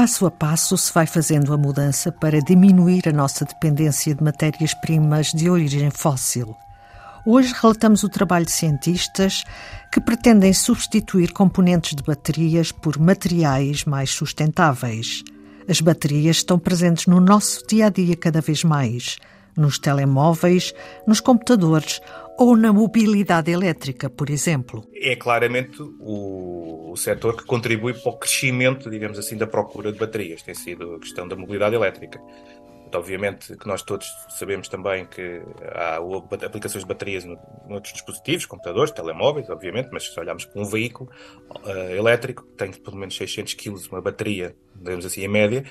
passo a passo se vai fazendo a mudança para diminuir a nossa dependência de matérias-primas de origem fóssil. Hoje relatamos o trabalho de cientistas que pretendem substituir componentes de baterias por materiais mais sustentáveis. As baterias estão presentes no nosso dia a dia cada vez mais, nos telemóveis, nos computadores ou na mobilidade elétrica, por exemplo. É claramente o, o setor que contribui para o crescimento, digamos assim, da procura de baterias. Tem sido a questão da mobilidade elétrica. Obviamente que nós todos sabemos também que há aplicações de baterias noutros dispositivos, computadores, telemóveis, obviamente, mas se olharmos para um veículo uh, elétrico que tem pelo menos 600 kg, uma bateria, digamos assim, em média,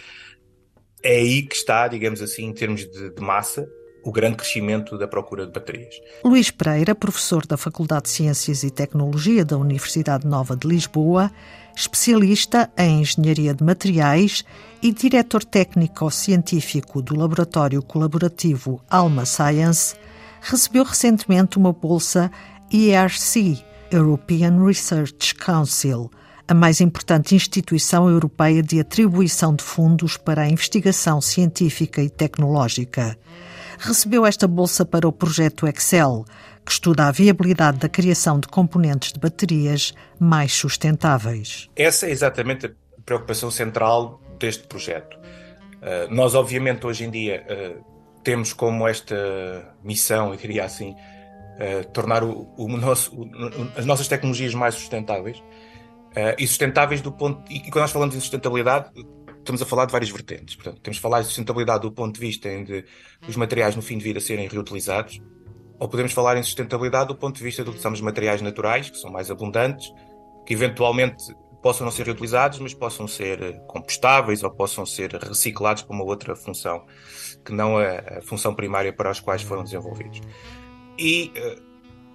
é aí que está, digamos assim, em termos de, de massa, o grande crescimento da procura de baterias. Luís Pereira, professor da Faculdade de Ciências e Tecnologia da Universidade Nova de Lisboa, especialista em engenharia de materiais e diretor técnico-científico do laboratório colaborativo Alma Science, recebeu recentemente uma bolsa ERC, European Research Council, a mais importante instituição europeia de atribuição de fundos para a investigação científica e tecnológica recebeu esta bolsa para o projeto Excel, que estuda a viabilidade da criação de componentes de baterias mais sustentáveis. Essa é exatamente a preocupação central deste projeto. Uh, nós, obviamente, hoje em dia uh, temos como esta missão, eu diria assim, uh, tornar o, o nosso, o, as nossas tecnologias mais sustentáveis. E sustentáveis do ponto. E quando nós falamos em sustentabilidade, estamos a falar de várias vertentes. Portanto, temos de falar de sustentabilidade do ponto de vista de os materiais no fim de vida serem reutilizados, ou podemos falar em sustentabilidade do ponto de vista de utilizarmos materiais naturais, que são mais abundantes, que eventualmente possam não ser reutilizados, mas possam ser eh, compostáveis ou possam ser reciclados para uma outra função, que não a, a função primária para as quais foram desenvolvidos. E uh,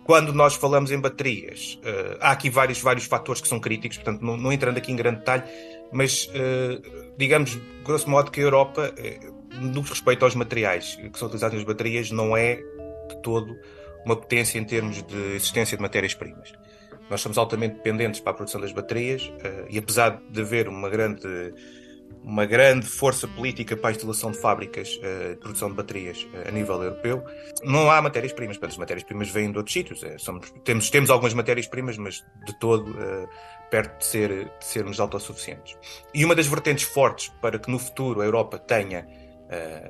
quando nós falamos em baterias, uh, há aqui vários, vários fatores que são críticos, portanto, não, não entrando aqui em grande detalhe, mas uh, digamos, grosso modo, que a Europa, eh, no que respeita aos materiais que são utilizados nas baterias, não é de todo uma potência em termos de existência de matérias-primas. Nós somos altamente dependentes para a produção das baterias eh, e apesar de haver uma grande uma grande força política para a instalação de fábricas uh, de produção de baterias uh, a nível europeu. Não há matérias-primas, as matérias-primas vêm de outros sítios. É, somos, temos, temos algumas matérias-primas, mas de todo perto de, ser, de sermos autossuficientes. E uma das vertentes fortes para que no futuro a Europa tenha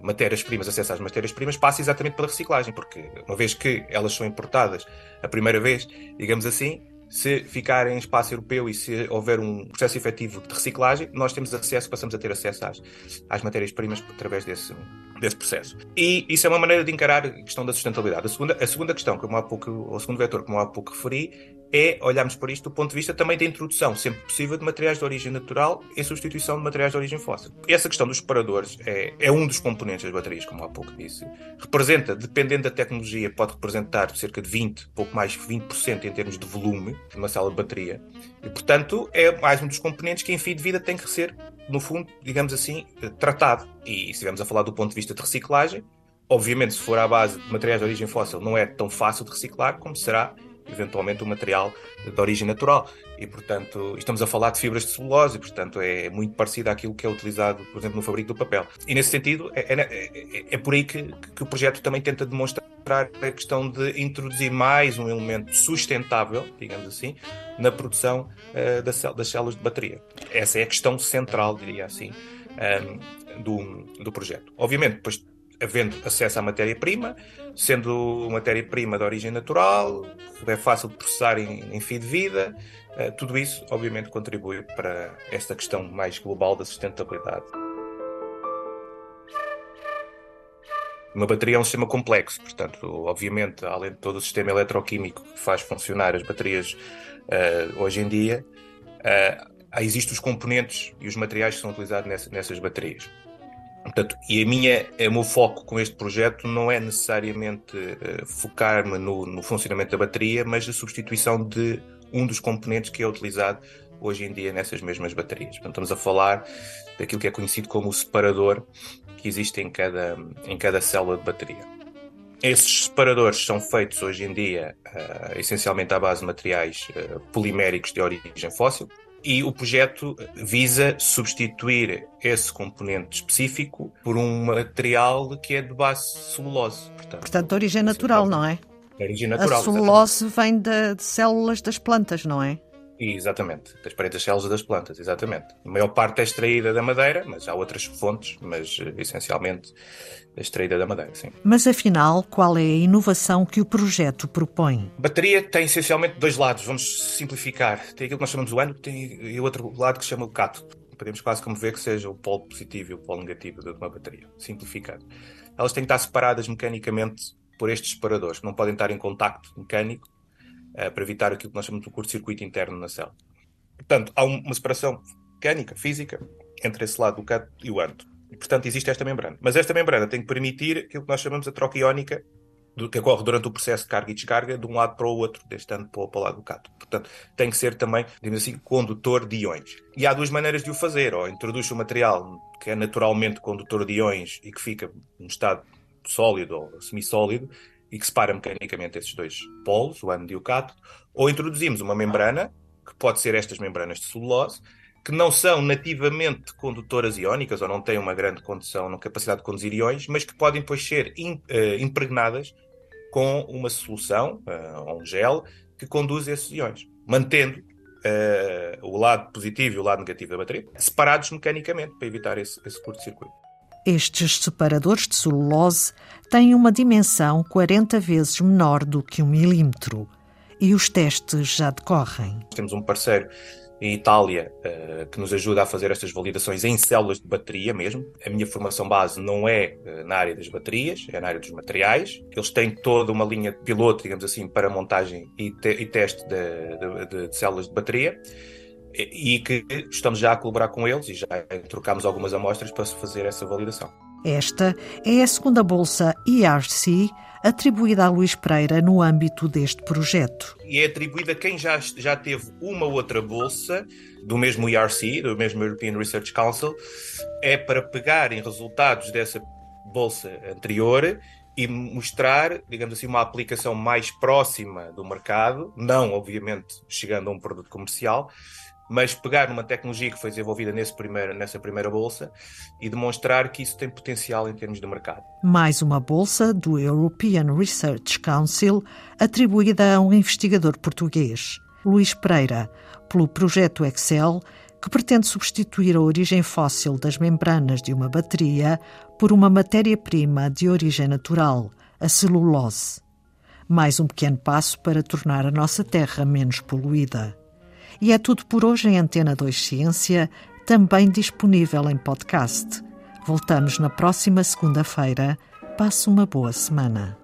matérias-primas, acesso às matérias-primas, passa exatamente pela reciclagem, porque uma vez que elas são importadas a primeira vez, digamos assim, se ficar em espaço europeu e se houver um processo efetivo de reciclagem, nós temos acesso, passamos a ter acesso às, às matérias-primas através desse, desse processo. E isso é uma maneira de encarar a questão da sustentabilidade. A segunda, a segunda questão, como há pouco, o segundo vetor, como há pouco referi, é olharmos para isto do ponto de vista também da introdução, sempre possível, de materiais de origem natural em substituição de materiais de origem fóssil. Essa questão dos separadores é, é um dos componentes das baterias, como há pouco disse. Representa, dependendo da tecnologia, pode representar cerca de 20, pouco mais de 20% em termos de volume de uma célula de bateria. E, portanto, é mais um dos componentes que, em fim de vida, tem que ser, no fundo, digamos assim, tratado. E se estivermos a falar do ponto de vista de reciclagem, obviamente, se for à base de materiais de origem fóssil, não é tão fácil de reciclar como será eventualmente um material de origem natural. E, portanto, estamos a falar de fibras de celulose, portanto, é muito parecido àquilo que é utilizado, por exemplo, no fabrico do papel. E, nesse sentido, é, é, é, é por aí que, que o projeto também tenta demonstrar a questão de introduzir mais um elemento sustentável, digamos assim, na produção uh, das, das células de bateria. Essa é a questão central, diria assim, um, ehm, do, do projeto. Obviamente, depois havendo acesso à matéria-prima, sendo matéria-prima de origem natural, é fácil de processar em, em fim de vida, uh, tudo isso, obviamente, contribui para esta questão mais global da sustentabilidade. Uma bateria é um sistema complexo, portanto, obviamente, além de todo o sistema eletroquímico que faz funcionar as baterias uh, hoje em dia, uh, existem os componentes e os materiais que são utilizados nessa, nessas baterias. Portanto, e a minha, o meu foco com este projeto não é necessariamente uh, focar-me no, no, funcionamento da bateria, mas a substituição de um dos componentes que é utilizado hoje em dia nessas mesmas baterias. Portanto, estamos a falar daquilo que é conhecido como o separador que existe em cada, em cada célula de bateria. Esses separadores são feitos hoje em dia uh, essencialmente à base de materiais uh, poliméricos de origem fóssil, e o projeto visa substituir esse componente específico por um material que é de base celulose. Portanto, portanto de origem natural, não é? De origem natural. A celulose exatamente. vem de, de células das plantas, não é? Exatamente, das paredes células das plantas, exatamente. A maior parte é extraída da madeira, mas há outras fontes, mas eh, essencialmente é extraída da madeira, sim. Mas afinal, qual é a inovação que o projeto propõe? A bateria tem essencialmente dois lados, vamos simplificar. Tem aquilo que nós chamamos o ânodo e o outro lado que se chama o cátodo. Podemos quase como ver que seja o polo positivo e o polo negativo de uma bateria, simplificado. Elas têm que estar separadas mecanicamente por estes separadores, que não podem estar em contacto mecânico uh, para evitar aquilo que nós chamamos de curto-circuito interno na célula. Portanto, há uma separação mecânica, física, entre esse lado do cátodo e o ânodo. E, portanto, existe esta membrana. Mas esta membrana tem que permitir aquilo que nós chamamos de troca iónica, do que ocorre durante o processo de carga e descarga, de um lado para o outro, deste ano para o lado do cátodo. Portanto, tem que ser também, digamos assim, condutor de íons. E há duas maneiras de o fazer. Ou introduz o material que é naturalmente condutor de íons e que fica num estado sólido ou semissólido, e que separa mecanicamente esses dois polos, o ânodo e o cátodo, ou introduzimos uma membrana, que pode ser estas membranas de celulose, que não são nativamente condutoras iónicas ou não têm uma grande condução, uma capacidade de conduzir iões, mas que podem depois ser uh, impregnadas com uma solução, uh, ou um gel, que conduz esses iões, mantendo uh, o lado positivo e o lado negativo da bateria separados mecanicamente para evitar esse, esse curto-circuito. Estes separadores de celulose têm uma dimensão 40 vezes menor do que um milímetro e os testes já decorrem. Temos um parceiro em Itália uh, que nos ajuda a fazer estas validações em células de bateria mesmo. A minha formação base não é uh, na área das baterias, é na área dos materiais. Eles têm toda uma linha de piloto, digamos assim, para montagem e, te e teste de, de, de células de bateria e que estamos já a colaborar com eles e já trocamos algumas amostras para se fazer essa validação. Esta é a segunda bolsa ERC atribuída a Luís Pereira no âmbito deste projeto. E é atribuída a quem já, já teve uma outra bolsa do mesmo ERC, do mesmo European Research Council, é para pegar em resultados dessa bolsa anterior e mostrar, digamos assim, uma aplicação mais próxima do mercado, não, obviamente, chegando a um produto comercial, mas pegar numa tecnologia que foi desenvolvida nesse primeiro, nessa primeira bolsa e demonstrar que isso tem potencial em termos de mercado. Mais uma bolsa do European Research Council atribuída a um investigador português, Luís Pereira, pelo projeto Excel, que pretende substituir a origem fóssil das membranas de uma bateria por uma matéria-prima de origem natural, a celulose. Mais um pequeno passo para tornar a nossa Terra menos poluída. E é tudo por hoje em Antena 2 Ciência, também disponível em podcast. Voltamos na próxima segunda-feira. Passe uma boa semana.